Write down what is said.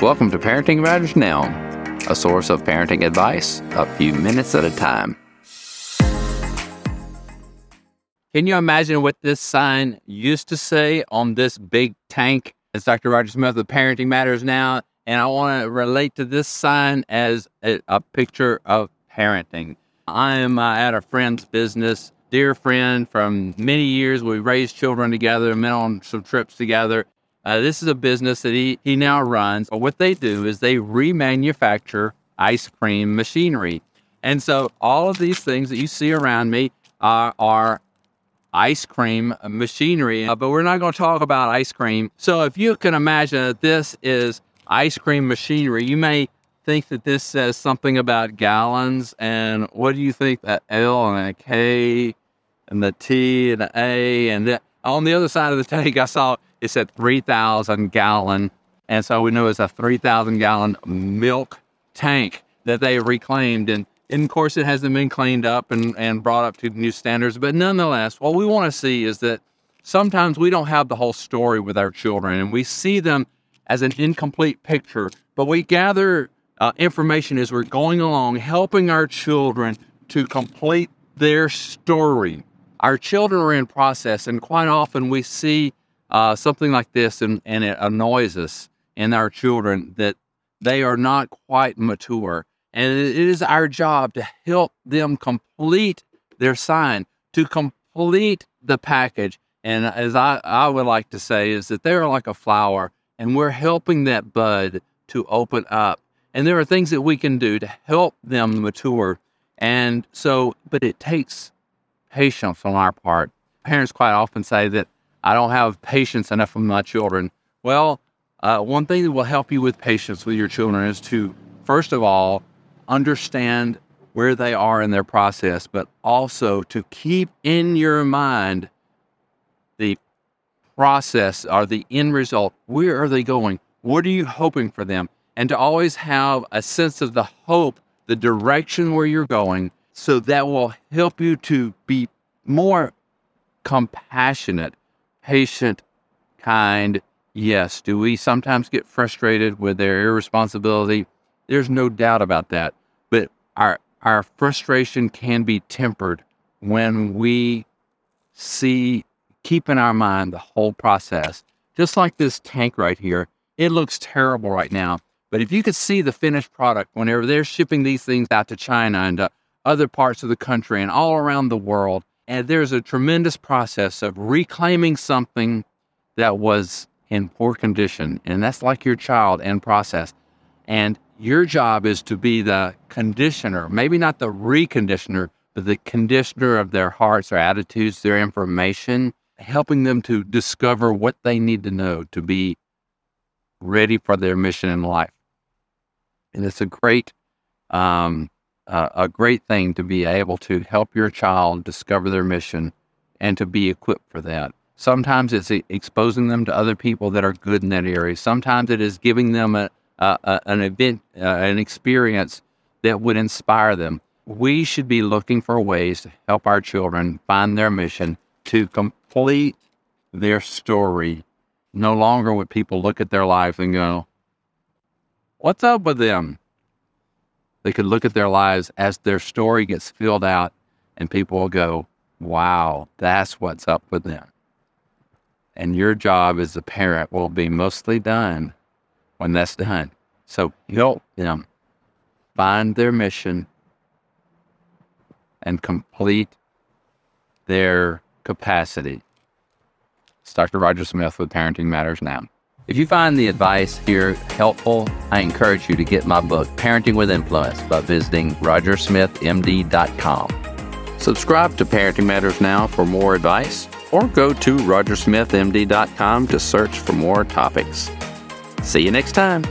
Welcome to Parenting Matters Now, a source of parenting advice a few minutes at a time. Can you imagine what this sign used to say on this big tank? It's Dr. Roger Smith with Parenting Matters Now, and I want to relate to this sign as a, a picture of parenting. I am uh, at a friend's business, dear friend from many years. We raised children together, met on some trips together. Uh, this is a business that he, he now runs. What they do is they remanufacture ice cream machinery. And so all of these things that you see around me are, are ice cream machinery, uh, but we're not going to talk about ice cream. So if you can imagine that this is ice cream machinery, you may think that this says something about gallons. And what do you think that L and a K and the T and the A and the, on the other side of the tank, I saw it said 3,000 gallon. And so we knew it was a 3,000 gallon milk tank that they reclaimed. And, and of course, it hasn't been cleaned up and, and brought up to new standards. But nonetheless, what we want to see is that sometimes we don't have the whole story with our children and we see them as an incomplete picture, but we gather uh, information as we're going along, helping our children to complete their story. Our children are in process, and quite often we see uh, something like this and, and it annoys us and our children that they are not quite mature. And it is our job to help them complete their sign, to complete the package. And as I, I would like to say, is that they're like a flower and we're helping that bud to open up. And there are things that we can do to help them mature. And so, but it takes patience on our part. Parents quite often say that I don't have patience enough with my children. Well, uh, one thing that will help you with patience with your children is to, first of all, understand where they are in their process, but also to keep in your mind the process or the end result. Where are they going? What are you hoping for them? And to always have a sense of the hope, the direction where you're going, so that will help you to be more compassionate patient, kind. Yes. Do we sometimes get frustrated with their irresponsibility? There's no doubt about that. But our our frustration can be tempered when we see keep in our mind the whole process. Just like this tank right here, it looks terrible right now. But if you could see the finished product whenever they're shipping these things out to China and to other parts of the country and all around the world, and there's a tremendous process of reclaiming something that was in poor condition. And that's like your child and process. And your job is to be the conditioner, maybe not the reconditioner, but the conditioner of their hearts, their attitudes, their information, helping them to discover what they need to know to be ready for their mission in life. And it's a great um, uh, a great thing to be able to help your child discover their mission and to be equipped for that. Sometimes it's exposing them to other people that are good in that area. Sometimes it is giving them a, a an event, uh, an experience that would inspire them. We should be looking for ways to help our children find their mission to complete their story. No longer would people look at their life and go, What's up with them? They could look at their lives as their story gets filled out, and people will go, wow, that's what's up with them. And your job as a parent will be mostly done when that's done. So help them find their mission and complete their capacity. It's Dr. Roger Smith with Parenting Matters Now. If you find the advice here helpful, I encourage you to get my book, Parenting with Influence, by visiting rogersmithmd.com. Subscribe to Parenting Matters Now for more advice, or go to rogersmithmd.com to search for more topics. See you next time.